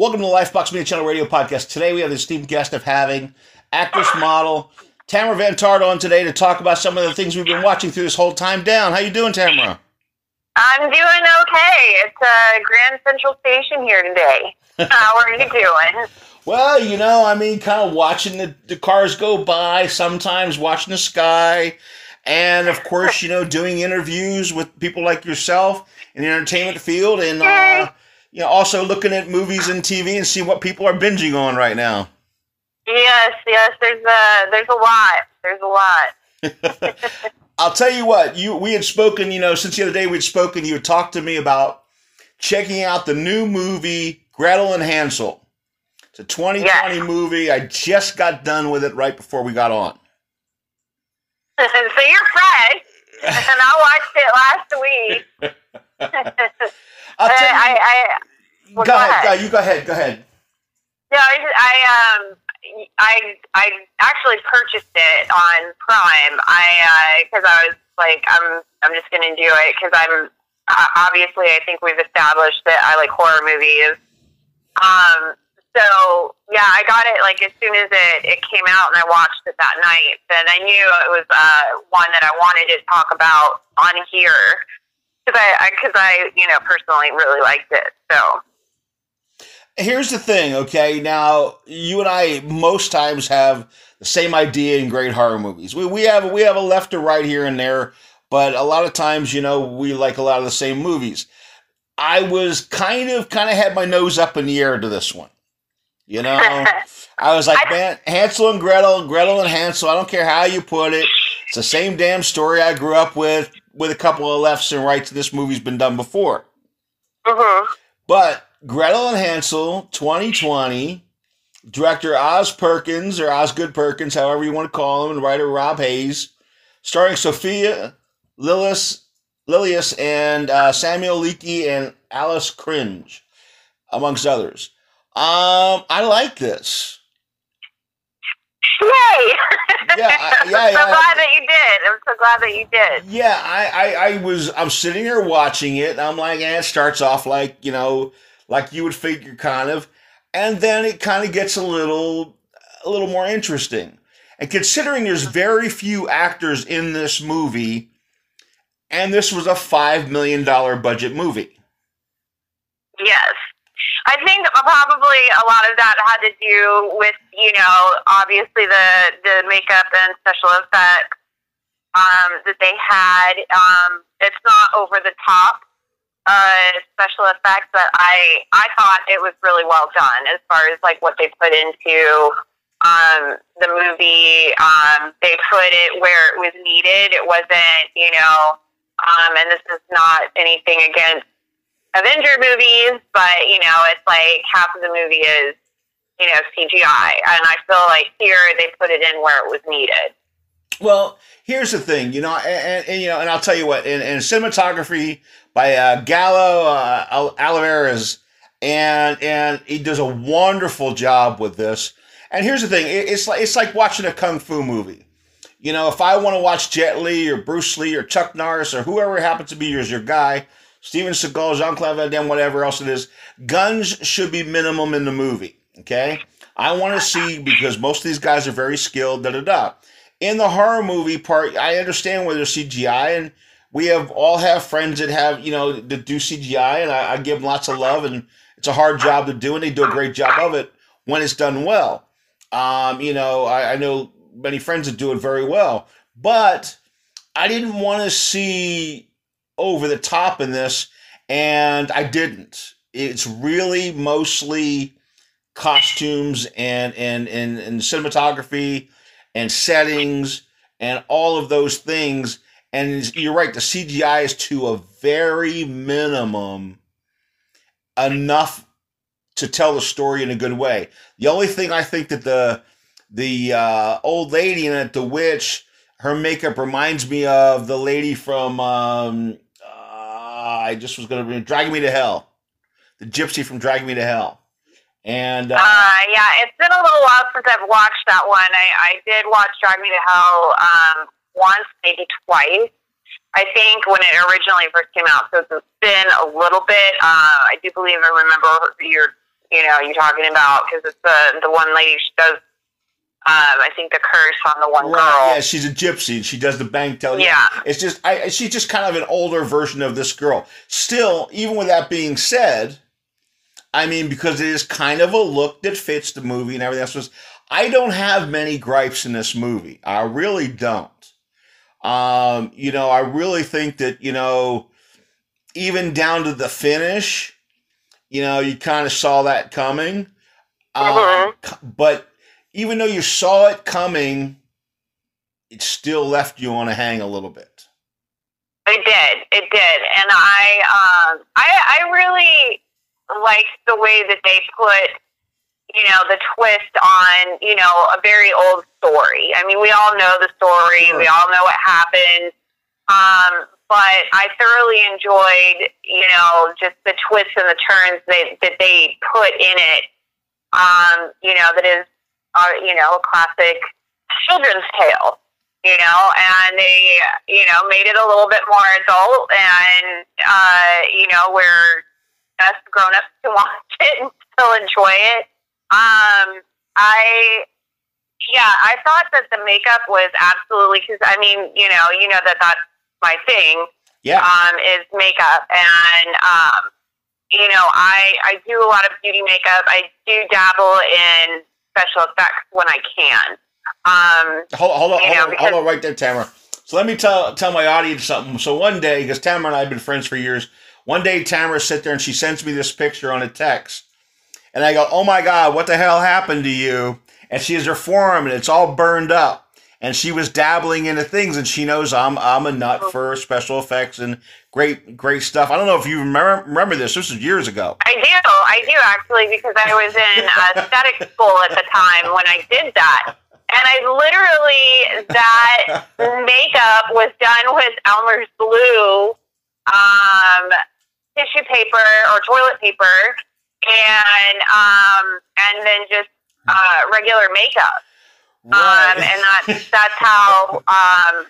Welcome to the Lifebox Media Channel Radio Podcast. Today we have the esteemed guest of having actress model Tamera Von Tart on today to talk about some of the things we've been watching through this whole time down. How you doing, Tamera? I'm doing okay. It's uh, Grand Central Station here today. How are you doing? Well, you know, I mean, kind of watching the, the cars go by, sometimes watching the sky, and of course, you know, doing interviews with people like yourself in the entertainment field, and uh, you know, also looking at movies and TV and see what people are binging on right now. Yes, yes. There's a there's a lot. There's a lot. I'll tell you what, you we had spoken, you know, since the other day we'd spoken, you had talked to me about checking out the new movie Gretel and Hansel. It's a 2020 Yes. movie. I just got done with it right before we got on. so you're fresh, and I watched it last week. I'll I, tell you, I, I well, go, go ahead, ahead. go- you go ahead, go ahead. No, I, I um I I actually purchased it on Prime. I because I was like I'm I'm just gonna do it because I'm uh, obviously I think we've established that I like horror movies. Um. So yeah, I got it like as soon as it it came out and I watched it that night. And I knew it was uh one that I wanted to talk about on here because I because I, you know personally really liked it. So. Here's the thing, okay? Now, you and I most times have the same idea in great horror movies. We, we have we have a left or right here and there, but a lot of times, you know, we like a lot of the same movies. I was kind of kind of had my nose up in the air to this one. You know, I was like, man, Hansel and Gretel, Gretel and Hansel. I don't care how you put it. It's the same damn story I grew up with, with a couple of lefts and rights. This movie's been done before. hmm But Gretel and Hansel 2020, director Oz Perkins or Osgood Perkins, however you want to call him, and writer Rob Hayes, starring Sophia Lillis, Lilius and uh, Samuel Leakey and Alice Krige, amongst others. Um, I like this. Yay! Yeah, I- I'm so yeah. glad that you did. I'm so glad that you did. Yeah, I, I, I was I'm sitting here watching it and I'm like, eh, it starts off like, you know, like you would figure kind of, and then it kind of gets a little a little more interesting. And considering there's very few actors in this movie, and this was a five million dollar budget movie. Yes. I think probably a lot of that had to do with, you know, obviously the, the makeup and special effects um, that they had. Um, it's not over the top uh, special effects, but I I thought it was really well done as far as like what they put into um, the movie. Um, they put it where it was needed. It wasn't, you know, um, and this is not anything against Avenger movies, but you know, it's like half of the movie is, you know, CGI, and I feel like here they put it in where it was needed. Well, here's the thing, you know, and, and, and, you know, and I'll tell you what, in, in cinematography by uh, Galo uh, Al- Olivares, and and he does a wonderful job with this. And here's the thing, it, it's like it's like watching a kung fu movie. You know, if I want to watch Jet Li or Bruce Lee or Chuck Norris or whoever happens to be your, your guy, Steven Seagal, Jean Claude Van Damme, whatever else it is, guns should be minimum in the movie. Okay, I want to see because most of these guys are very skilled. Da da da in the horror movie part, I understand where there's CGI, and we have all have friends that have you know that do CGI, and I, I give them lots of love, and it's a hard job to do, and they do a great job of it when it's done well. Um, you know, I, I know many friends that do it very well, but I didn't want to see over the top in this, and I didn't. It's really mostly costumes and and and, and cinematography and settings and all of those things. And you're right, the CGI is to a very minimum enough to tell the story in a good way. The only thing I think that the the uh, old lady in it, the witch, her makeup reminds me of the lady from um, I just was going to Dragging Me to Hell, the gypsy from Dragging Me to Hell, and uh, Uh, yeah, it's been a little while since I've watched that one. I, I did watch Drag Me to Hell um, once, maybe twice. I think when it originally first came out, so it's been a little bit. Uh, I do believe I remember you're you know you're talking about because it's the the one lady she does. Um, I think the curse on the one Right, girl. yeah, she's a gypsy and she does the bank teller. Yeah. It's just I she's just kind of an older version of this girl. Still, even with that being said, I mean, because it is kind of a look that fits the movie and everything else was I don't have many gripes in this movie. I really don't. Um, you know, I really think that, you know, even down to the finish, you know, you kind of saw that coming. Um, c- but even though you saw it coming, it still left you on a hang a little bit. It did. It did. And I um I I really liked the way that they put you know the twist on you know a very old story. I mean, we all know the story. Sure. We all know what happened. Um, but I thoroughly enjoyed you know just the twists and the turns that that they put in it. Um, you know that is uh, you know a classic children's tale you know, and they, you know, made it a little bit more adult and, uh, you know, where us grown ups can watch it and still enjoy it. Um, I, yeah, I thought that the makeup was absolutely, cause I mean, you know, you know that that's my thing, Yeah. um, is makeup. And, um, you know, I, I do a lot of beauty makeup. I do dabble in special effects when I can. Um, Hold, hold on, hold know, on, hold on right there, Tamera. So let me tell tell my audience something. So one day, because Tamera and I have been friends for years, one day Tamera sit there and she sends me this picture on a text, and I go, "Oh my God, what the hell happened to you?" And she has her forearm and it's all burned up, and she was dabbling into things, and she knows I'm I'm a nut for special effects and great great stuff. I don't know if you remember remember this. This was years ago. I do. I do actually because I was in aesthetic school at the time when I did that. And I literally, that makeup was done with Elmer's glue, um, tissue paper or toilet paper, and um, and then just uh, regular makeup. Um, and that's that's how um,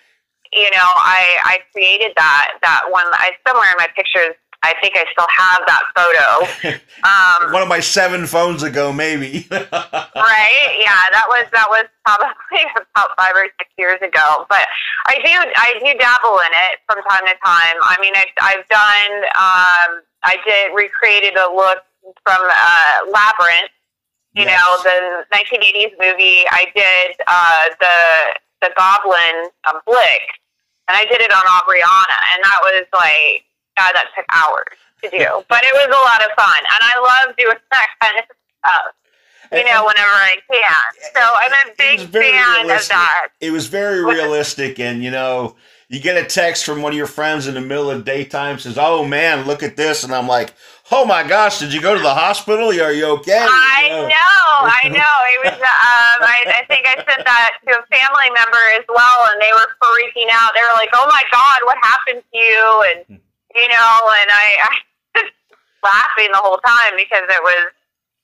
you know I I created that that one. I somewhere in my pictures. I think I still have that photo. Um, one of my seven phones ago, maybe. right? Yeah, that was that was probably about five or six years ago. But I do I do dabble in it from time to time. I mean, I've I've done um, I did recreated a look from uh, Labyrinth. You Yes. know, the 1980s movie. I did uh, the the Goblin um, Blick, and I did it on Aubriana, and that was like God, that took hours to do, but it was a lot of fun, and I love doing that kind of stuff you know, whenever I can. So I'm a big fan of realistic. that. it was very realistic and you know you get a text from one of your friends in the middle of the daytime says oh man look at this and i'm like oh my gosh did you go to the hospital are you okay I You know, know, I know. It was. Um, I, I think I sent that to a family member as well, and they were freaking out. They were like, "Oh my God, what happened to you?" And you know, and I, I was laughing the whole time because it was.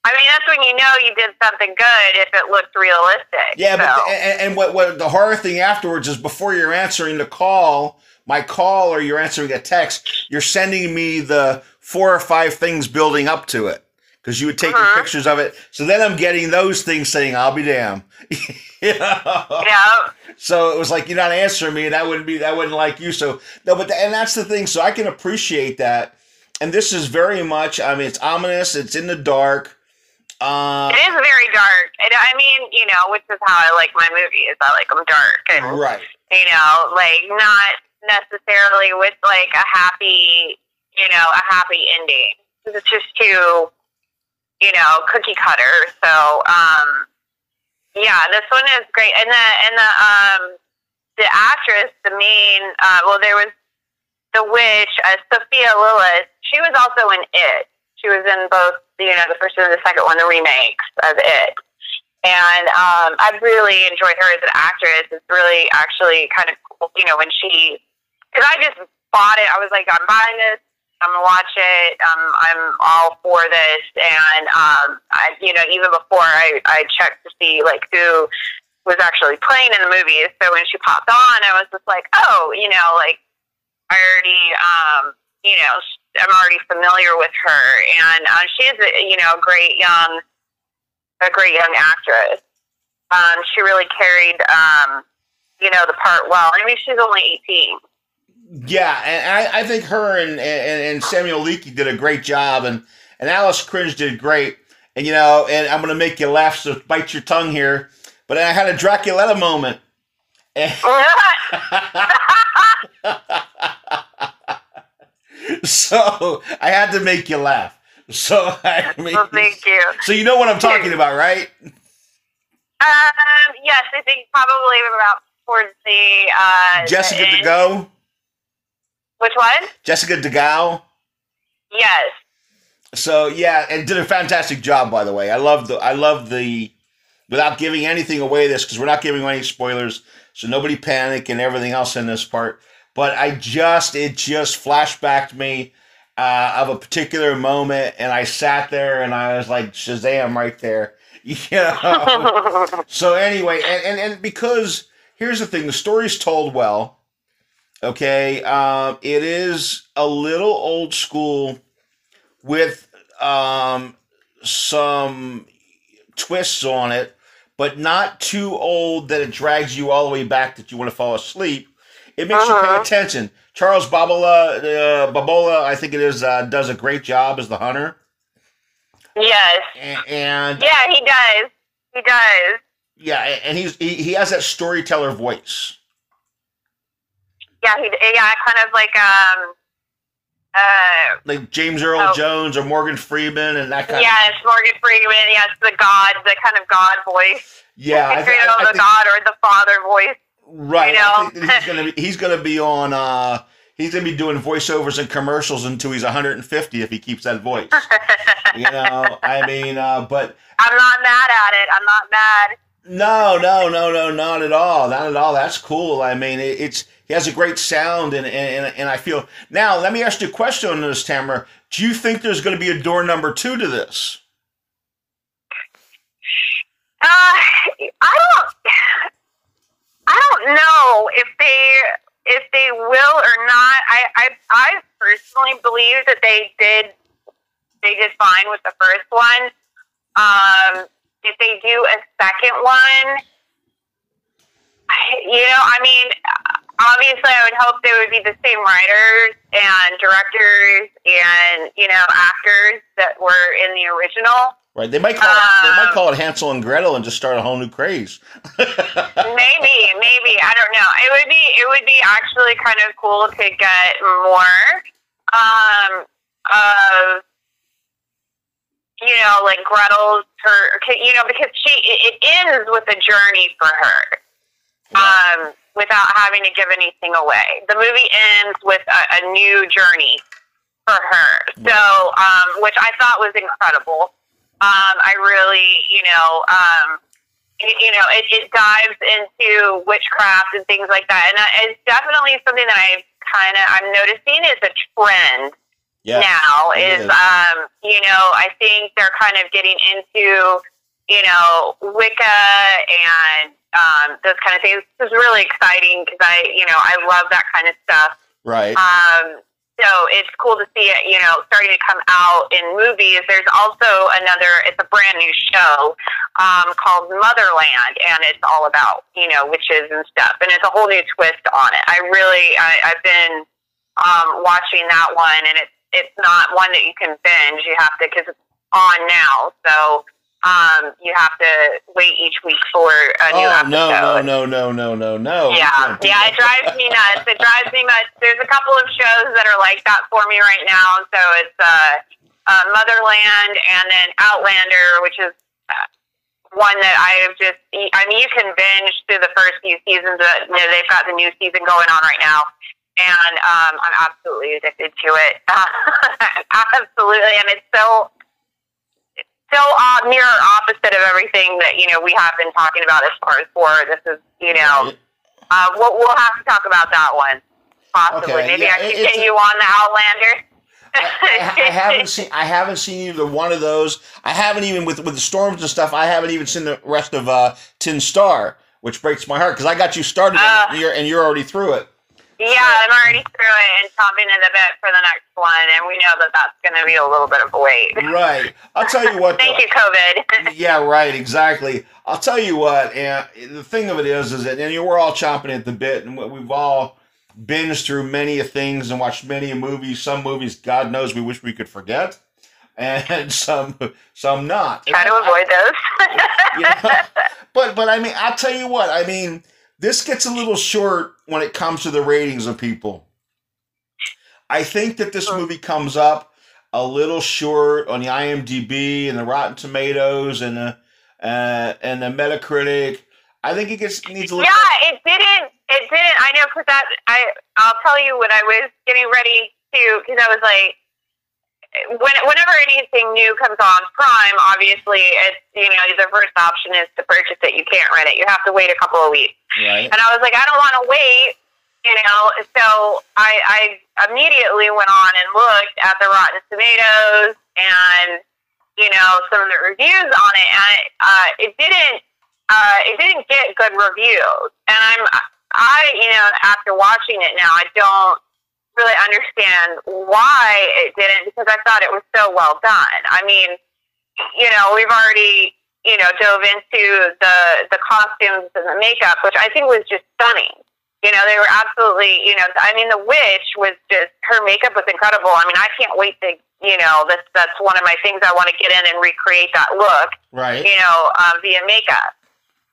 I mean, that's when you know you did something good if it looked realistic. yeah but So, the, and, and what, what the horror thing afterwards is before you're answering the call my call or you're answering a text you're sending me the four or five things building up to it because you would take your Uh-huh. pictures of it so then i'm getting those things saying i'll be damned you know? yeah, So it was like you're not answering me, and that wouldn't be that wouldn't like you. So no, but and that's the thing. So I can appreciate that. And this is very much. I mean, it's ominous. It's in the dark. Uh, it is very dark. And I mean, you know, which is how I like my movies. I like them dark and right. you know, like not necessarily with like a happy, you know, a happy ending. It's just too, you know, cookie cutter. So, um, yeah, this one is great. And the and the um the actress, the main, uh, well, there was the witch, uh, Sophia Lillis. She was also in It. She was in both, you know, the first and the second one, the remakes of It. And um, I really enjoyed her as an actress. It's really actually kind of cool, you know, when she, because I just bought it. I was like, I'm buying this. I'm watch it. Um, I'm all for this. And um, I, you know, even before I, I checked to see like who was actually playing in the movie. So when she popped on, I was just like, oh, you know, like I already, um, you know, I'm already familiar with her, and uh, she is a, you know a great young a great young actress. Um, she really carried um, you know the part well. I mean, she's only eighteen. Yeah, and I, I think her and, and, and Samuel Leakey did a great job, and, and Alice Krige did great. And you know, and I'm gonna make you laugh, so bite your tongue here. But I had a Draculetta moment. so I had to make you laugh. So I mean, well, thank you. So you know what I'm talking about, right? Um, yes, I think probably about towards the uh, Jessica the DeGo. Which one? Jessica De Gouw. Yes. So yeah, and did a fantastic job, by the way. I love the I love the without giving anything away this because we're not giving away any spoilers, so nobody panic and everything else in this part. But I just it just flashbacked me uh, of a particular moment, and I sat there and I was like Shazam right there, you know. so anyway, and, and and because here's the thing, the story's told well. Okay, um, it is a little old school with um, some twists on it, but not too old that it drags you all the way back that you want to fall asleep. It makes uh-huh. you pay attention. Charles Babola, uh, Babola, I think it is, uh, does a great job as the hunter. Yes. And, and yeah, he does. He does. Yeah, and he's he, he has that storyteller voice. Yeah, he yeah, kind of like um uh, like James Earl oh. Jones or Morgan Freeman and that kind. Yes, of... It's Morgan Freeman. Yes, the God, the kind of God voice. Yeah, I, th- I, I the think... God or the Father voice. Right. You know? he's gonna be he's gonna be on. uh He's gonna be doing voiceovers and commercials until he's 150 if he keeps that voice. you know, I mean, uh, but I'm not mad at it. I'm not mad. No, no, no, no, not at all. Not at all. That's cool. I mean, it, it's he has a great sound, and, and and I feel now. Let me ask you a question on this, Tamera. Do you think there's going to be a door number two to this? Uh, I don't. I don't know if they if they will or not. I I, I personally believe that they did they did fine with the first one. Um, if they do a second one, you know, I mean, obviously I would hope they would be the same writers and directors and you know actors that were in the original. Right. They might call it, they might um, call it Hansel and Gretel and just start a whole new craze. maybe, maybe I don't know. It would be it would be actually kind of cool to get more um, of you know like Gretel's her you know because she it, it ends with a journey for her. Um, without having to give anything away. The movie ends with a, a new journey for her. So, um, which I thought was incredible. Um, I really, you know, um, you, you know, it, it dives into witchcraft and things like that, and it's definitely something that I've kind of I'm noticing is a trend yeah, now. Is, is um, you know, I think they're kind of getting into you know Wicca and um, those kind of things. This is really exciting because I, you know, I love that kind of stuff. Right. Um, so it's cool to see it, you know, starting to come out in movies. There's also another, it's a brand new show um, called Motherland, and it's all about, you know, witches and stuff. And it's a whole new twist on it. I really, I, I've been um, watching that one, and it's it's not one that you can binge. You have to, because it's on now. So um, you have to wait each week for a new oh, episode. No, no, no, no, no, no, no. Yeah, yeah, it drives me nuts. It drives me nuts. There's a couple of shows that are like that for me right now. So it's uh, uh, Motherland and then Outlander, which is uh, one that I have just. I mean, you can binge through the first few seasons. But, you know, they've got the new season going on right now. And um, I'm absolutely addicted to it. absolutely, and it's so so uh, mirror opposite of everything that you know we have been talking about as far as horror. This is you know uh, we'll, we'll have to talk about that one possibly. Okay, Maybe yeah, I can get you on the Outlander. I, I, haven't seen I haven't seen either one of those. I haven't even with with the storms and stuff. I haven't even seen the rest of uh, Tin Star, which breaks my heart because I got you started uh, and, you're, and you're already through it. Yeah, I'm already through it and chopping at the bit for the next one, and we know that that's going to be a little bit of a wait. Right. I'll tell you what. Thank though. you, COVID. yeah, right. Exactly. I'll tell you what. And the thing of it is, is that and we're all chopping at the bit, and we've all binged through many of things and watched many of movies. Some movies, God knows, we wish we could forget, and some, some not. Try to avoid those. you know? But but I mean, I'll tell you what. I mean, this gets a little short when it comes to the ratings of people. I think that this movie comes up a little short on the IMDb and the Rotten Tomatoes and the uh, and the Metacritic. I think it gets needs a little. Yeah, it didn't. It didn't. I know because that. I. I'll tell you when I was getting ready to because I was like, when whenever anything new comes on Prime, obviously it's you know the first option is to purchase it. You can't rent it. You have to wait a couple of weeks. Right. And I was like, I don't want to wait. You know, so I, I immediately went on and looked at the Rotten Tomatoes and you know some of the reviews on it, and it, uh, it didn't uh, it didn't get good reviews. And I'm I you know after watching it now, I don't really understand why it didn't because I thought it was so well done. I mean, you know, we've already you know dove into the the costumes and the makeup, which I think was just stunning. You know, they were absolutely, you know, I mean, the witch was just her makeup was incredible. I mean, I can't wait to, you know, that's that's one of my things I want to get in and recreate that look. Right. You know, um, via makeup.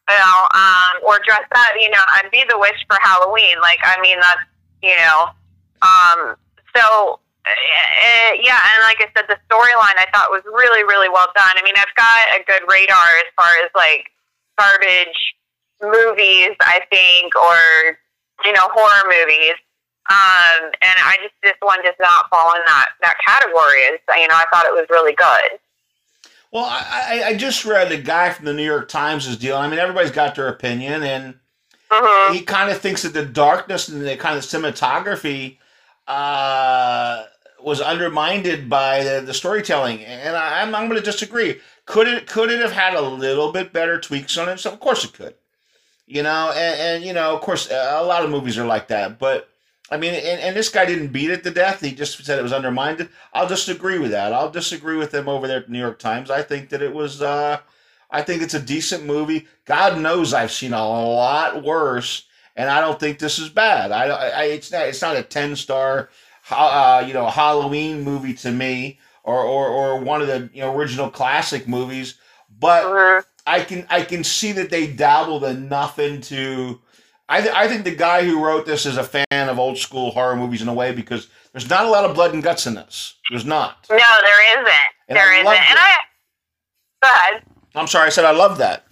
You know, um, or dress up. You know, and be the witch for Halloween. Like, I mean, that's you know, um, so uh, yeah, and like I said, the storyline I thought was really, really well done. I mean, I've got a good radar as far as like garbage movies, I think, or you know, horror movies. Um, and I just this one does not fall in that that category. It's, you know, I thought it was really good. Well, I, I, just read a guy from the New York Times' deal. I mean, everybody's got their opinion, and hmm he kind of thinks that the darkness and the kind of cinematography uh, was undermined by the, the storytelling, and I, I'm, I'm going to disagree. Could it could it have had a little bit better tweaks on it? So of course it could, you know, and, and you know, of course, a lot of movies are like that. But I mean, and, and this guy didn't beat it to death. He just said it was undermined. I'll disagree with that. I'll disagree with them over there at the New York Times. I think that it was. Uh, I think it's a decent movie. God knows I've seen a lot worse, and I don't think this is bad. I, I it's not it's not a ten star, uh, you know, Halloween movie to me, or, or or one of the you know original classic movies. But hmm I can I can see that they dabbled enough into. I th- I think the guy who wrote this is a fan of old school horror movies in a way because there's not a lot of blood and guts in this. There's not. No, there isn't. And there I isn't. And. I go ahead. I'm sorry, I said I love that.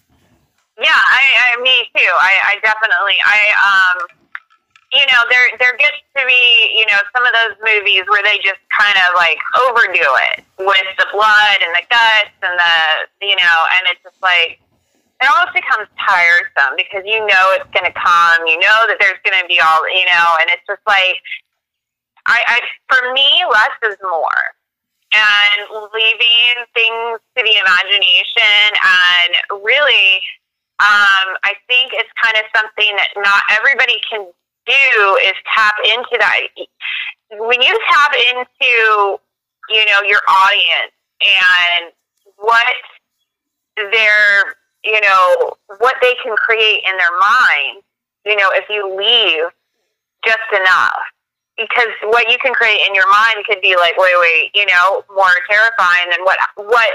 Yeah, I, I me too. I, I definitely I um you know, there there gets to be, you know, some of those movies where they just kind of like overdo it with the blood and the guts and the you know, and it's just like it almost becomes tiresome because you know it's gonna come, you know that there's gonna be all you know, and it's just like I, I for me less is more and leaving things to the imagination and really um, I think it's kind of something that not everybody can do is tap into that. When you tap into, you know, your audience and what their, you know, what they can create in their mind, you know, if you leave just enough. Because what you can create in your mind could be like, wait, wait, you know, more terrifying than what, what,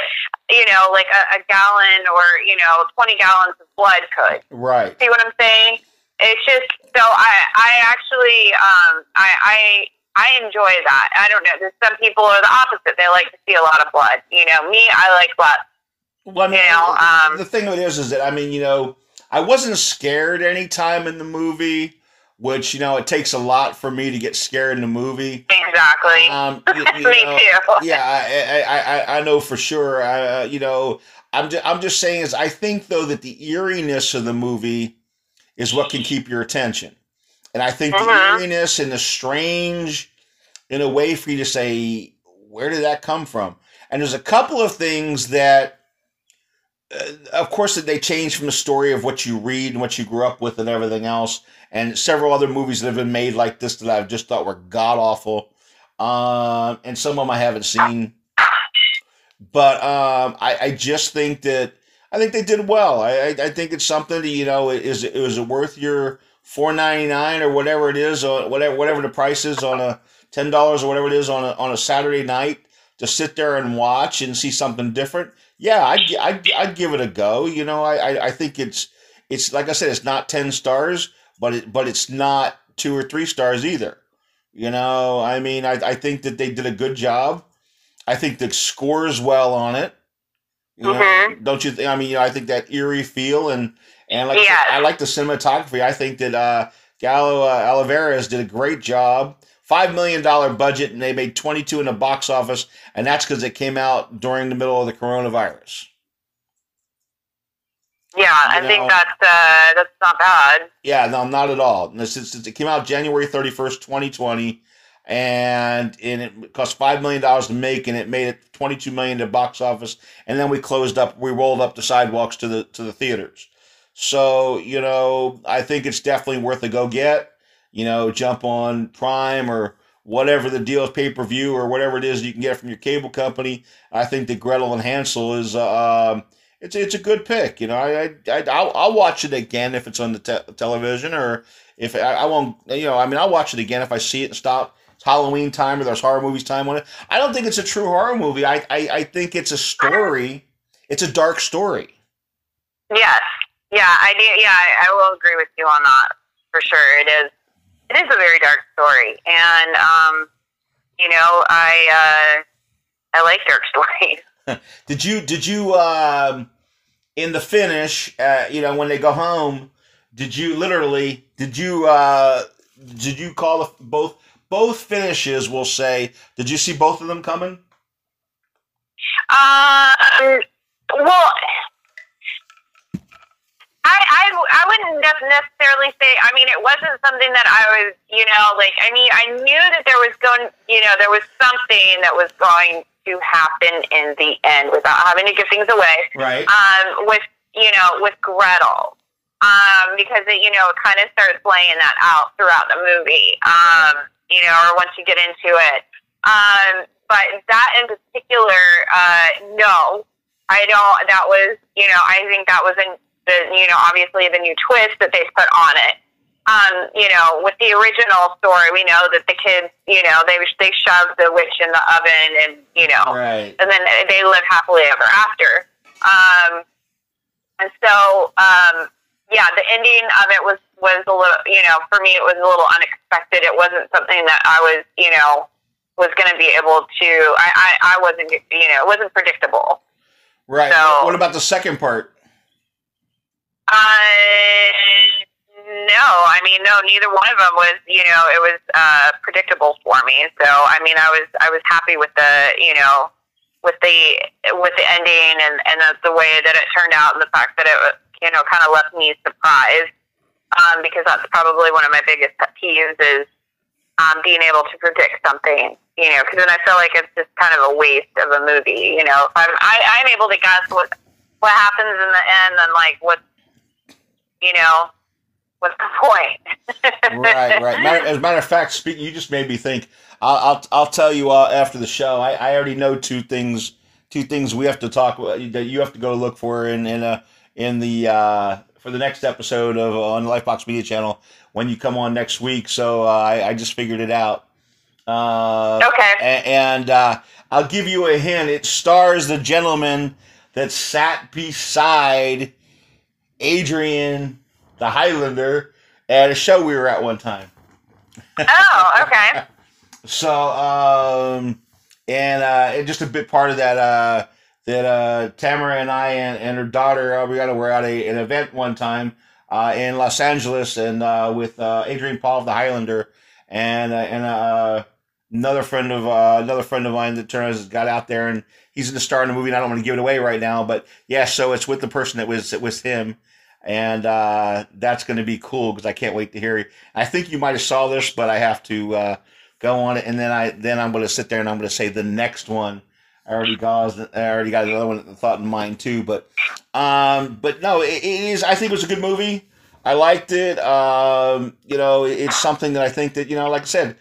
you know, like a, a gallon or, you know, 20 gallons of blood could. Right. See what I'm saying? It's just so I I actually um I I I enjoy that. I don't know. There's some people are the opposite. They like to see a lot of blood. You know, me, I like blood. Well, I mean, You know, um, the thing of it is, is that I mean, you know, I wasn't scared any time in the movie, which you know, it takes a lot for me to get scared in a movie. Exactly. Um, you, you me know, too. Yeah, I, I, I, I know for sure. Uh, you know, I'm, just, I'm just saying is I think though that the eeriness of the movie is what can keep your attention, and I think the eeriness and the strange, in a way, for you to say, where did that come from? And there's a couple of things that of course, they change from the story of what you read and what you grew up with and everything else. And several other movies that have been made like this that I've just thought were god awful. Um, and some of them I haven't seen. But um, I, I just think that I think they did well. I, I, I think it's something that, you know, is is it worth your four ninety nine or whatever it is, or whatever whatever the price is on a ten dollars or whatever it is on a on a Saturday night to sit there and watch and see something different. Yeah, I'd, I'd, I'd give it a go. You know, I, I, I think it's it's like I said, it's not ten stars, but it but it's not two or three stars either. You know, I mean, I, I think that they did a good job. I think the scores well on it. You know, Mhm. don't you think? I mean, you know, I think that eerie feel and and like I said, I like the cinematography. I think that uh, Galo uh, did a great job. Five million dollar budget, and they made twenty two in the box office, and that's because it came out during the middle of the coronavirus. Yeah, I You think that's uh, that's not bad. Yeah, no, not at all. It came out January thirty first, twenty twenty, and and it cost five million dollars to make, and it made it twenty two million to box office. And then we closed up, we rolled up the sidewalks to the to the theaters. So you know, I think it's definitely worth a go get. You know, jump on Prime or whatever the deal is, pay per view or whatever it is you can get from your cable company. I think that Gretel and Hansel is. Uh, um, it's it's a good pick. You know, I I, I I'll, I'll watch it again if it's on the te- television or if I, I won't. You know, I mean, I'll watch it again if I see it and stop. It's Halloween time or there's horror movies time on it. I don't think it's a true horror movie. I I, I think it's a story. It's a dark story. Yes, yeah, I do. Yeah, I, I will agree with you on that for sure. It is. It is a very dark story, and um, you know, I uh, I like dark stories. Did you did you um in the finish? Uh, you know, when they go home, did you literally did you uh did you call both both finishes? Will say, did you see both of them coming? Um, well, I, I, I wouldn't necessarily say, I mean, it wasn't something that I was, you know, like, I mean, I knew that there was going, you know, there was something that was going to happen in the end without having to give things away. Right. Um, with, you know, with Gretel. Um, because it, you know, it kind of starts laying that out throughout the movie. Um, you know, or once you get into it. Um, but that in particular, uh, no, I don't. That was, you know, I think that was in the, you know, obviously the new twist that they put on it. Um, you know, with the original story, we know that the kids, you know, they they shoved the witch in the oven, and you know, Right. and then they live happily ever after. Um, and so, um, yeah, the ending of it was was a little, you know, for me it was a little unexpected. It wasn't something that I was, you know, was going to be able to. I, I I wasn't, you know, it wasn't predictable. Right. So- what about the second part? Uh, no, I mean, no, neither one of them was, you know, it was uh, predictable for me. So, I mean, I was, I was happy with the, you know, with the, with the ending and and the, the way that it turned out, and the fact that it, you know, kind of left me surprised. Um, because that's probably one of my biggest pet peeves is um, being able to predict something. You know, because then I feel like it's just kind of a waste of a movie. You know, if I'm, I, I'm able to guess what what happens in the end, then like what you know, what's the point? right, right. Matter, as a matter of fact, speak, you just made me think. I'll, I'll, I'll tell you uh, after the show. I, I already know two things. Two things we have to talk about that you have to go look for in in uh, in the uh, for the next episode of uh, on the Lifebox Media Channel when you come on next week. So uh, I, I just figured it out. Uh, Okay. and uh, I'll give you a hint. It stars the gentleman that sat beside Adrian, the Highlander, at a show we were at one time. oh, okay. So, um, and uh, and just a bit part of that, uh, that uh, Tamera and I and, and her daughter, uh, we got to were at a, an event one time uh, in Los Angeles, and uh, with uh, Adrian Paul of the Highlander, and uh, and uh, another friend of uh, another friend of mine that turns got out there, and he's in the star in the movie. And I don't want to give it away right now, but yeah, so it's with the person that was it was him. And uh, that's going to be cool because I can't wait to hear. I think you might have saw this, but I have to uh, go on it, and then I then I'm going to sit there and I'm going to say the next one I already got I already got another one thought in mind too. But um, but no, it, it is. I think it was a good movie. I liked it. Um, you know, it's something that I think that you know, like I said,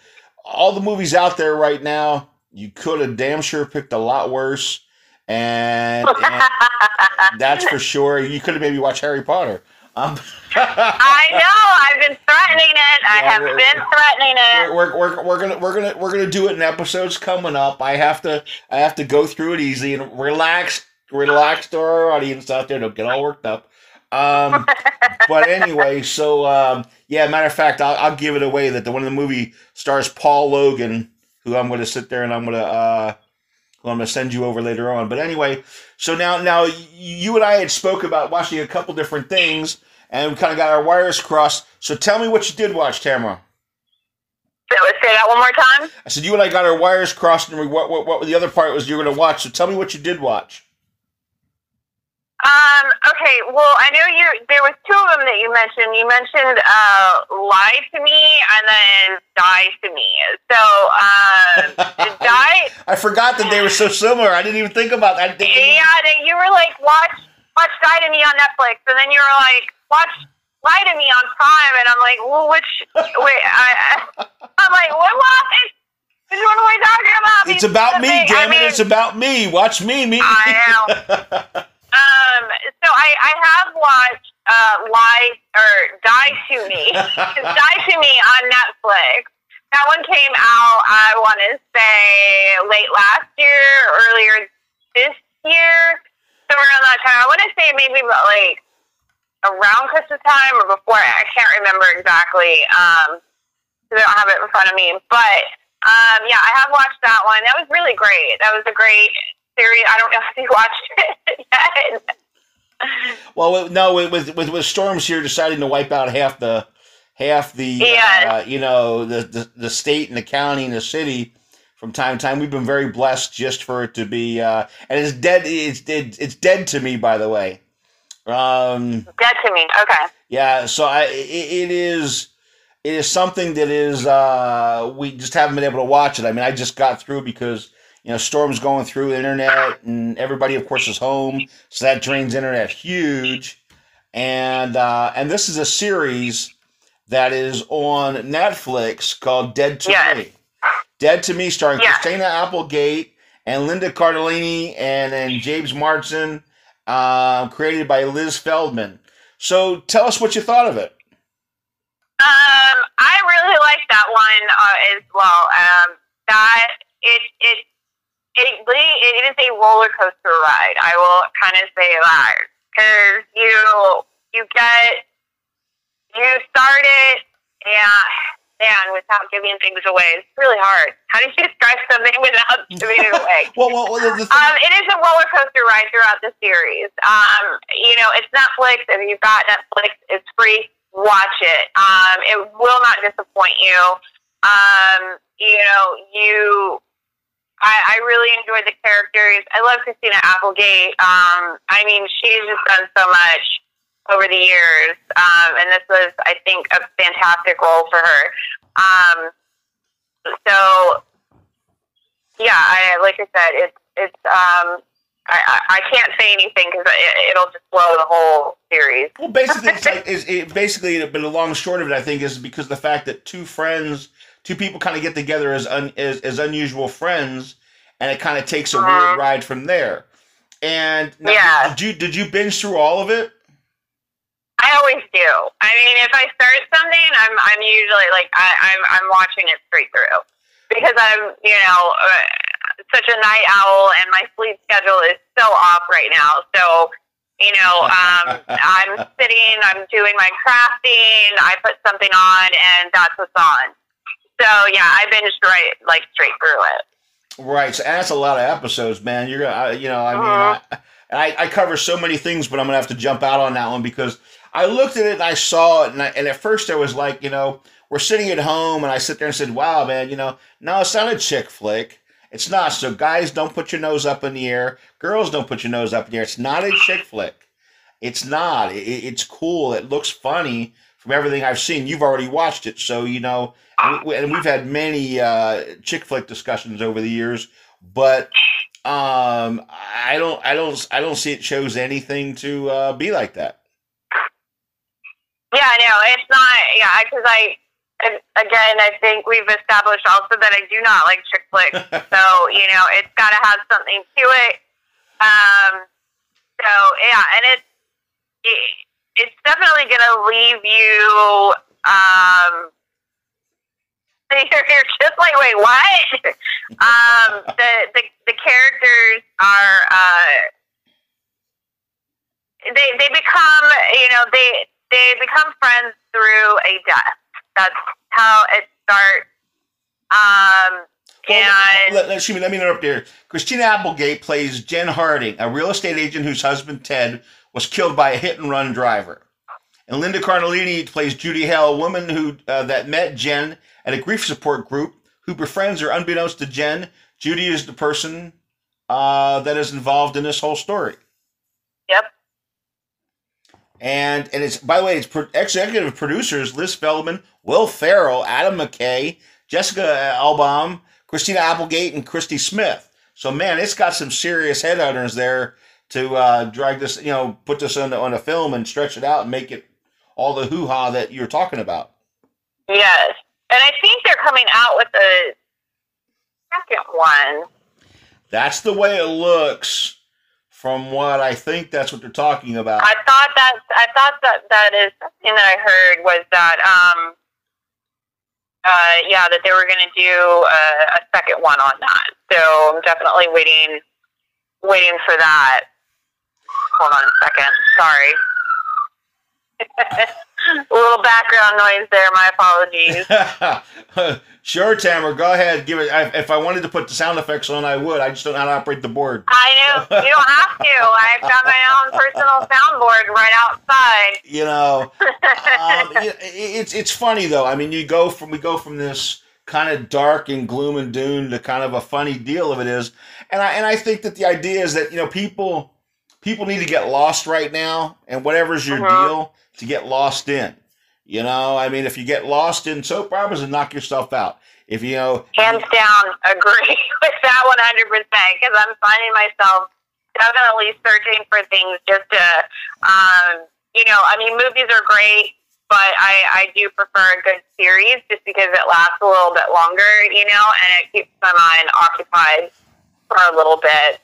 all the movies out there right now, you could have damn sure picked a lot worse. And, and that's for sure. You could have maybe watched Harry Potter. Um, I know. I've been threatening it. I have we're- been threatening it. we're, we're, we're gonna we're gonna we're gonna do it in episodes coming up. I have to I have to go through it easy and relax relax to our audience out there. Don't get all worked up. Um, but anyway, so um, yeah. Matter of fact, I'll, I'll give it away that the one of the movie stars Paul Logan, who I'm going to sit there and I'm going to uh, who I'm going to send you over later on. But anyway, so now now you and I had spoke about watching a couple different things, and we kind of got our wires crossed. So tell me what you did watch, Tamera. So, say that one more time. I said you and I got our wires crossed, and we, what, what what the other part was you were going to watch. So tell me what you did watch. Um, okay, well, I know you. There was two of them that you mentioned. You mentioned uh, "Lie to Me" and then "Die to Me." So, um, "Die," I forgot that they were so similar. I didn't even think about that. yeah, that you were like, "Watch, watch Die to Me" on Netflix, and then you were like, "Watch Lie to Me on Prime," and I'm like, "Well, which? Wait, I, I'm like, what? What? Which one am I talking about?" It's These about me, specific- I damn it! It's about me. Watch me, me. I Um, so I, I have watched uh, Lie or Die to Me, Die to Me on Netflix. That one came out, I want to say, late last year, earlier this year, somewhere around that time. I want to say maybe like around Christmas time or before. I can't remember exactly. Um, I don't have it in front of me, but um, yeah, I have watched that one. That was really great. That was a great series. I don't know if you watched it yet. Well, no, with, with with with storms here deciding to wipe out half the half the Yeah. uh, you know the, the the state and the county and the city from time to time. We've been very blessed just for it to be uh, and it's dead. It's dead. It's dead to me, by the way. Um, Dead to me. Okay. yeah, so I it, it is it is something that is uh, we just haven't been able to watch it. I mean, I just got through because you know storms going through the internet and everybody, of course, is home, so that drains internet huge. And uh, and this is a series that is on Netflix called Dead to Yes. Me. Dead to Me, starring. Christina Applegate and Linda Cardellini and then James Marsden, uh, created by Liz Feldman. So tell us what you thought of it. Um, I really like that one uh, as well. Um, that it it it really- it is a roller coaster ride. I will kind of say that because you you get you start it and man without giving things away. It's really hard. How do you describe something without giving it away? Well, well, well, Um, it is a roller coaster ride throughout the series. Um, you know, it's Netflix. If you've got Netflix, it's free. Watch it. Um, it will not disappoint you. Um, you know, you. I, I really enjoyed the characters. I love Christina Applegate. Um, I mean, she's just done so much over the years, um, and this was, I think, a fantastic role for her. Um, so yeah, I like I said, it's it's um I, I, can't say anything because it, it'll just blow the whole series. well, basically, it's like it's, it basically, but the long short of it, I think, is because the fact that two friends, two people, kind of get together as un, as, as unusual friends, and it kind of takes a weird Mhm. ride from there. And now, Yeah. did you did you binge through all of it? I always do. I mean, if I start something, I'm I'm usually like I, I'm I'm watching it straight through because I'm you know uh, such a night owl and my sleep schedule is so off right now. So you know um, I'm sitting, I'm doing my crafting, I put something on, and that's what's on. So yeah, I binged right like straight through it. Right, so that's a lot of episodes, man. You're gonna, I- you know, I mean, Uh-huh. I, I, I cover so many things, but I'm gonna have to jump out on that one because I looked at it and I saw it, and, I, and at first I was like, you know, we're sitting at home, and I sit there and said, wow, man, you know, no, it's not a chick flick. It's not. So guys, don't put your nose up in the air. Girls, don't put your nose up in the air. It's not a chick flick. It's not. It, it- it's cool. It looks funny from everything I've seen. You've already watched it, so you know. And, we, and we've had many uh, chick flick discussions over the years, but um, I don't, I don't, I don't see it shows anything to uh, be like that. Yeah, no, it's not. Yeah, because I, again, I think we've established also that I do not like chick flicks. so you know, it's got to have something to it. Um, so yeah, and it's it, it's definitely going to leave you. Um, you're, you're just like, wait, what? um, the, the the characters are uh, they they become you know they they become friends through a death. That's how it starts. Um, and let, let, let, me interrupt here. Christina Applegate plays Jen Harding, a real estate agent whose husband Ted was killed by a hit and run driver. And Linda Cardellini plays Judy Hale, a woman who uh, that met Jen at a grief support group who befriends her unbeknownst to Jen. Judy is the person uh, that is involved in this whole story. Yep. And and it's by the way, it's pro- executive producers Liz Feldman, Will Ferrell, Adam McKay, Jessica Elbaum, Christina Applegate, and Christy Smith. So man, it's got some serious headhunters there to uh, drag this, you know, put this on, on a film and stretch it out and make it all the hoo ha that you're talking about. Yes, and I think they're coming out with a second one. That's the way it looks from what I think that's what they're talking about. I thought that I thought that that is something that I heard was that um uh yeah that they were going to do a, a second one on that. So I'm definitely waiting waiting for that. Hold on a second. Sorry. A little background noise there. My apologies. sure, Tamera. Go ahead. Give it. If I wanted to put the sound effects on, I would. I just don't know how to operate the board. I know. You don't have to. I've got my own personal soundboard right outside. You know, um, it's it's funny though. I mean, you go from we go from this kind of dark and gloom and doom to kind of a funny deal of it is, and I and I think that the idea is that you know people people need to get lost right now, and whatever's your uh-huh. deal to get lost in. You know, I mean, if you get lost in soap operas and knock yourself out. If you know, hands down, agree with that one hundred percent. Because I'm finding myself definitely searching for things just to, um, you know, I mean, movies are great, but I I do prefer a good series just because it lasts a little bit longer, you know, and it keeps my mind occupied for a little bit.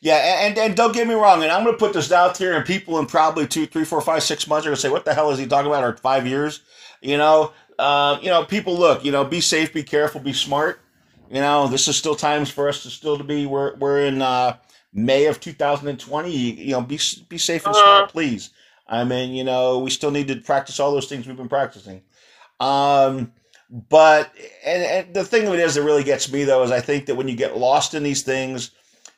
Yeah, and, and don't get me wrong, and I'm going to put this out here, and people in probably two, three, four, five, six months are going to say, "What the hell is he talking about?" Or five years, you know, uh, you know, people look, you know, be safe, be careful, be smart. You know, this is still times for us to still to be. We're we're in uh, May of 2020. You know, be be safe and smart, uh-huh. please. I mean, you know, we still need to practice all those things we've been practicing. Um, but and, and the thing of it is that really gets me though is I think that when you get lost in these things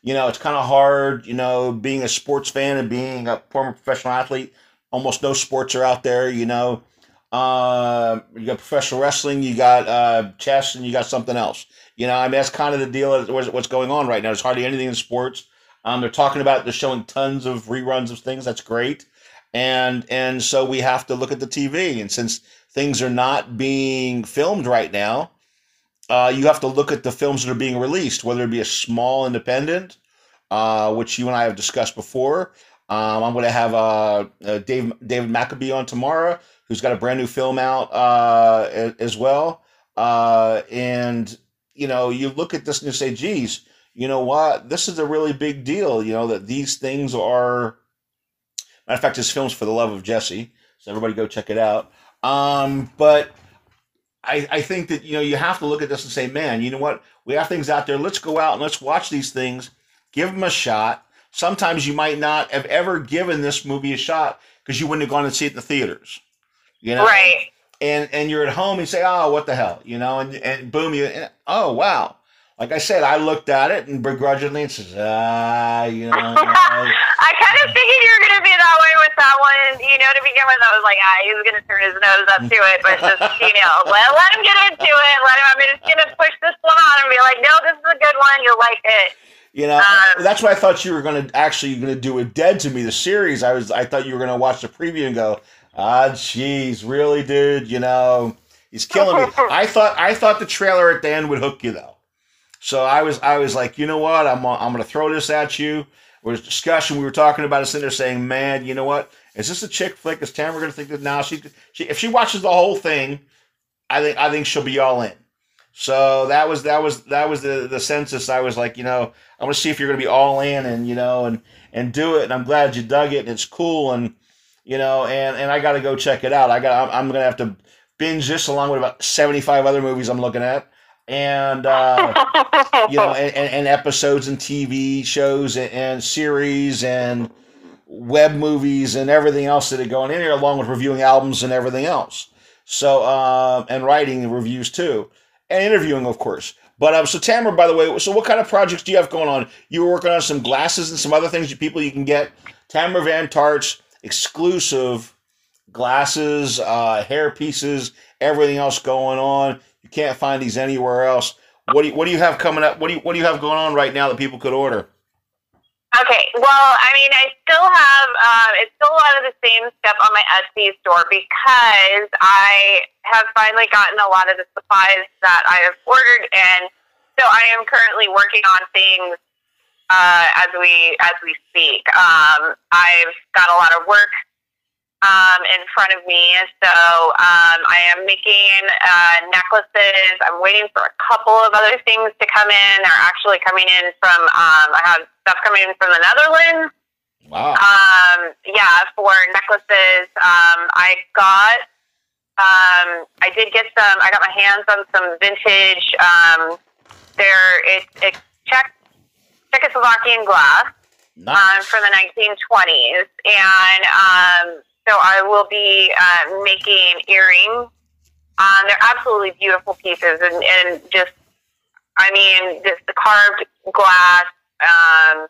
you know, it's kind of hard, you know, being a sports fan and being a former professional athlete. Almost no sports are out there, you know. Uh, you got professional wrestling, you got uh, chess, and you got something else. You know, I mean, that's kind of the deal. What's going on right now? There's hardly anything in sports. Um, they're talking about they're showing tons of reruns of things. That's great, and and so we have to look at the TV. And since things are not being filmed right now, uh, you have to look at the films that are being released, whether it be a small independent, uh, which you and I have discussed before. Um, I'm going to have uh, uh, Dave, David Maccabee on tomorrow, who's got a brand new film out uh, as well. Uh, and, you know, you look at this and you say, geez, you know what? This is a really big deal, you know, that these things are. Matter of fact, this film's for the love of Jesse. So everybody go check it out. Um, but I, I think that you know you have to look at this and say, man, you know what? We have things out there. Let's go out and let's watch these things. Give them a shot. Sometimes you might not have ever given this movie a shot because you wouldn't have gone and see it in the theaters. You know, right? And and you're at home and you say, oh, what the hell, you know? And and boom, you and, oh wow, like I said, I looked at it and begrudgingly and says, ah, you know. I kind of figured you were going to be that way with that one. You know, to begin with, I was like, ah, he's going to turn his nose up to it. But just, you know, let, let him get into it. Let him, I'm just going to push this one on and be like, no, this is a good one. You'll like it. You know, um, that's what I thought you were going to actually going to do with Dead to Me, the series. I was, I thought you were going to watch the preview and go, ah, jeez, really, dude? You know, he's killing me. I thought, I thought the trailer at the end would hook you though. So I was I was like, you know what? I'm I'm going to throw this at you. Was discussion. We were talking about it, sitting there saying, man, you know what? Is this a chick flick? Is Tamera going to think that now she, she if she watches the whole thing, I think I think she'll be all in. So that was that was that was the the census. I was like, you know, I want to see if you're going to be all in and you know and and do it. And I'm glad you dug it. And it's cool and you know and and I got to go check it out. I got I'm, I'm going to have to binge this along with about 75 other movies I'm looking at and uh, you know and, and, episodes and TV shows and, and, series and web movies and everything else that are going in here along with reviewing albums and everything else. So uh, and writing reviews too and interviewing, of course. But um, so Tamera, by the way, so what kind of projects do you have going on? You were working on some glasses and some other things, people you can get. Tamera Von Tart's exclusive glasses, uh, hair pieces, everything else going on. You can't find these anywhere else. What do you, what do you have coming up? What do you what do you have going on right now that people could order? Okay, well, I mean, I still have um, it's still a lot of the same stuff on my Etsy store because I have finally gotten a lot of the supplies that I have ordered, and so I am currently working on things uh, as we as we speak. Um, I've got a lot of work um, in front of me. So um, I am making uh, necklaces. I'm waiting for a couple of other things to come in. They're actually coming in from, um, I have stuff coming in from the Netherlands. Wow. Um, yeah, for necklaces. Um, I got, um, I did get some, I got my hands on some vintage, um, there, it's, it's Czech, Czechoslovakian glass. Nice. Um, from the 1920s, and um, so I will be uh, making earrings. Um, they're absolutely beautiful pieces, and, and just, I mean, just the carved glass. Um,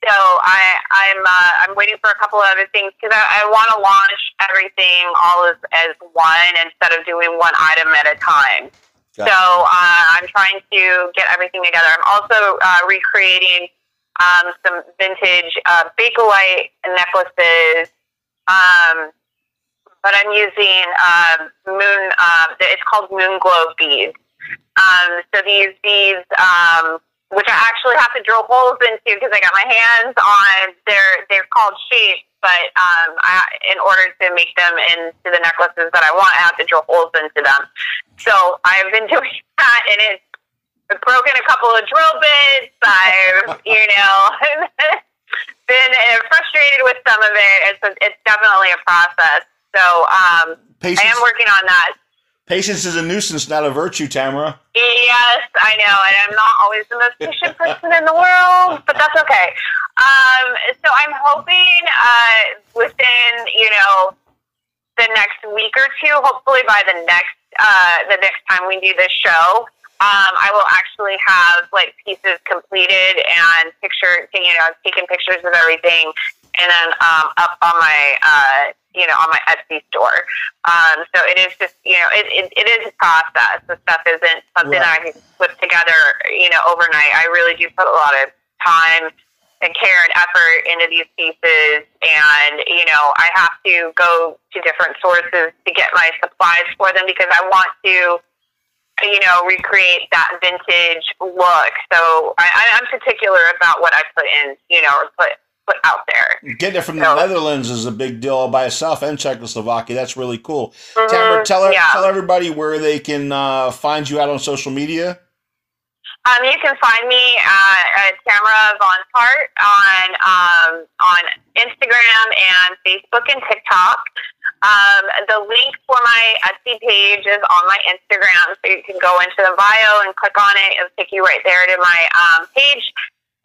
so I, I'm, uh, I'm waiting for a couple of other things because I, I want to launch everything all as, as one instead of doing one item at a time. Got so uh, I'm trying to get everything together. I'm also uh, recreating um, some vintage uh, Bakelite necklaces um, but I'm using um, moon. Uh, it's called moon glow beads. Um, so these beads, um, which I actually have to drill holes into because I got my hands on. They're they're called shapes, but um, I, in order to make them into the necklaces that I want, I have to drill holes into them. So I've been doing that, and it's broken a couple of drill bits. I've you know. been uh, frustrated with some of it. It's a, it's definitely a process. So um, patience, I am working on that. Patience is a nuisance, not a virtue, Tamera. Yes, I know, and I'm not always the most patient person in the world, but that's okay. Um, so I'm hoping uh, within you know the next week or two, hopefully by the next uh, the next time we do this show, um, I will actually have like pieces completed and picture, you know, taking pictures of everything, and then um, up on my, uh, you know, on my Etsy store. Um, so it is just, you know, it, it, it is a process. The stuff isn't something right. that I can put together, you know, overnight. I really do put a lot of time and care and effort into these pieces and you know i have to go to different sources to get my supplies for them because i want to you know, recreate that vintage look. So I, I'm particular about what I put in, you know, or put put out there. Getting it from so, the Netherlands is a big deal by itself, and Czechoslovakia. That's really cool. Mm-hmm, Tamera, tell yeah. tell everybody where they can uh, find you out on social media. Um, you can find me at, at Tamera Von Tart on um, on Instagram and Facebook and TikTok. Um, the link for my Etsy page is on my Instagram, so you can go into the bio and click on it. It'll take you right there to my um, page,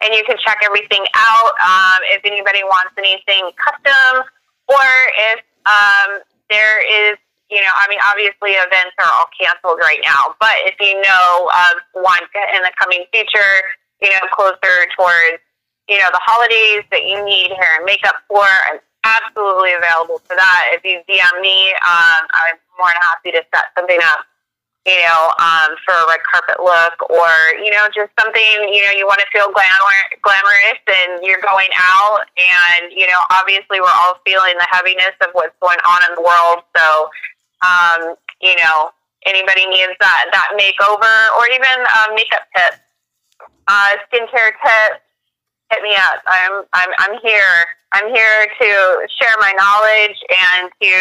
and you can check everything out. Um, if anybody wants anything custom, or if um, there is, you know, I mean, obviously events are all canceled right now, but if you know of one in the coming future, you know, closer towards, you know, the holidays that you need hair and makeup for, absolutely available for that. If you DM me, um, I'm more than happy to set something up, you know, um, for a red carpet look or, you know, just something, you know, you want to feel glamour, glamorous and you're going out and, you know, obviously we're all feeling the heaviness of what's going on in the world. So, um, you know, anybody needs that, that makeover or even um, makeup tips, uh, skincare tips, hit me up. I'm I'm I'm here. I'm here to share my knowledge and to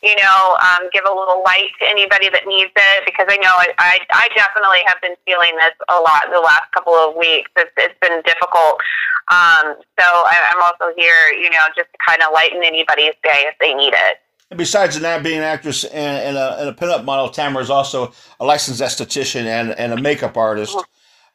you know um, give a little light to anybody that needs it because I know I, I I definitely have been feeling this a lot the last couple of weeks. It's it's been difficult. Um, so I, I'm also here, you know, just to kind of lighten anybody's day if they need it. And besides that, being an actress and, and, a, and a pinup model, Tamera is also a licensed esthetician and, and a makeup artist. Mm-hmm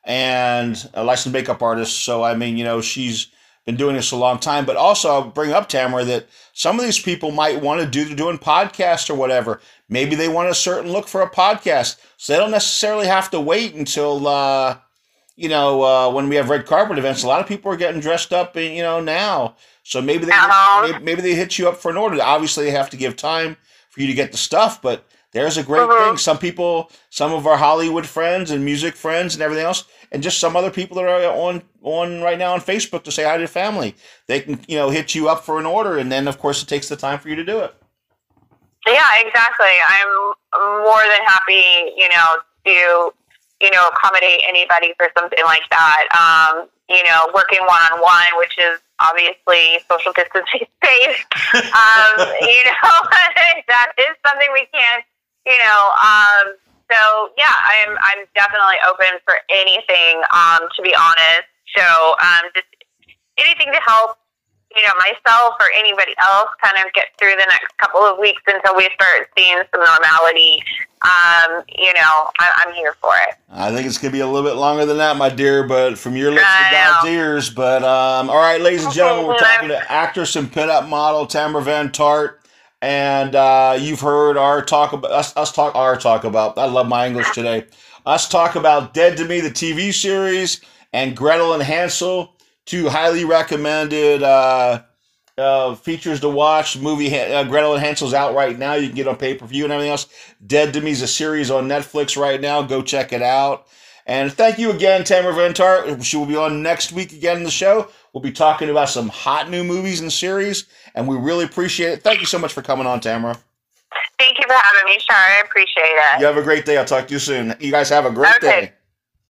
and a licensed makeup artist. So I mean, you know, she's been doing this a long time. But also, I'll bring up Tamera that some of these people might want to do doing podcasts or whatever. Maybe they want a certain look for a podcast, so they don't necessarily have to wait until. Uh, you know, uh, when we have red carpet events, a lot of people are getting dressed up, and you know, now. So maybe they uh-huh. maybe, maybe they hit you up for an order. Obviously, they have to give time for you to get the stuff, but there's a great uh-huh. thing. Some people, some of our Hollywood friends and music friends and everything else, and just some other people that are on on right now on Facebook to say hi to your family. They can you know hit you up for an order, and then of course it takes the time for you to do it. Yeah, exactly. I'm more than happy, you know, to you know accommodate anybody for something like that. Um, you know, working one on one, which is obviously social distancing space. um, you know, that is something we can't you know, um, so yeah, I'm I'm definitely open for anything. Um, to be honest, so um, just anything to help, you know, myself or anybody else kind of get through the next couple of weeks until we start seeing some normality. Um, you know, I, am here for it. I think it's gonna be a little bit longer than that, my dear, but from your lips to God's ears. But um, all right, ladies and gentlemen, we're talking to actress and pinup model Tamera Von Tart and uh, you've heard our talk about us, us talk our talk about. I love my English today. Us talk about Dead to Me, the TV series, and Gretel and Hansel, two highly recommended uh, uh, features to watch. Movie uh, Gretel and Hansel's out right now. You can get on pay per view and everything else. Dead to Me is a series on Netflix right now. Go check it out. And thank you again, Tamera Von Tart. She will be on next week again in the show. We'll be talking about some hot new movies and series, and we really appreciate it. Thank you so much for coming on, Tamera. Thank you for having me, Shar. I appreciate it. You have a great day. I'll talk to you soon. You guys have a great okay. day.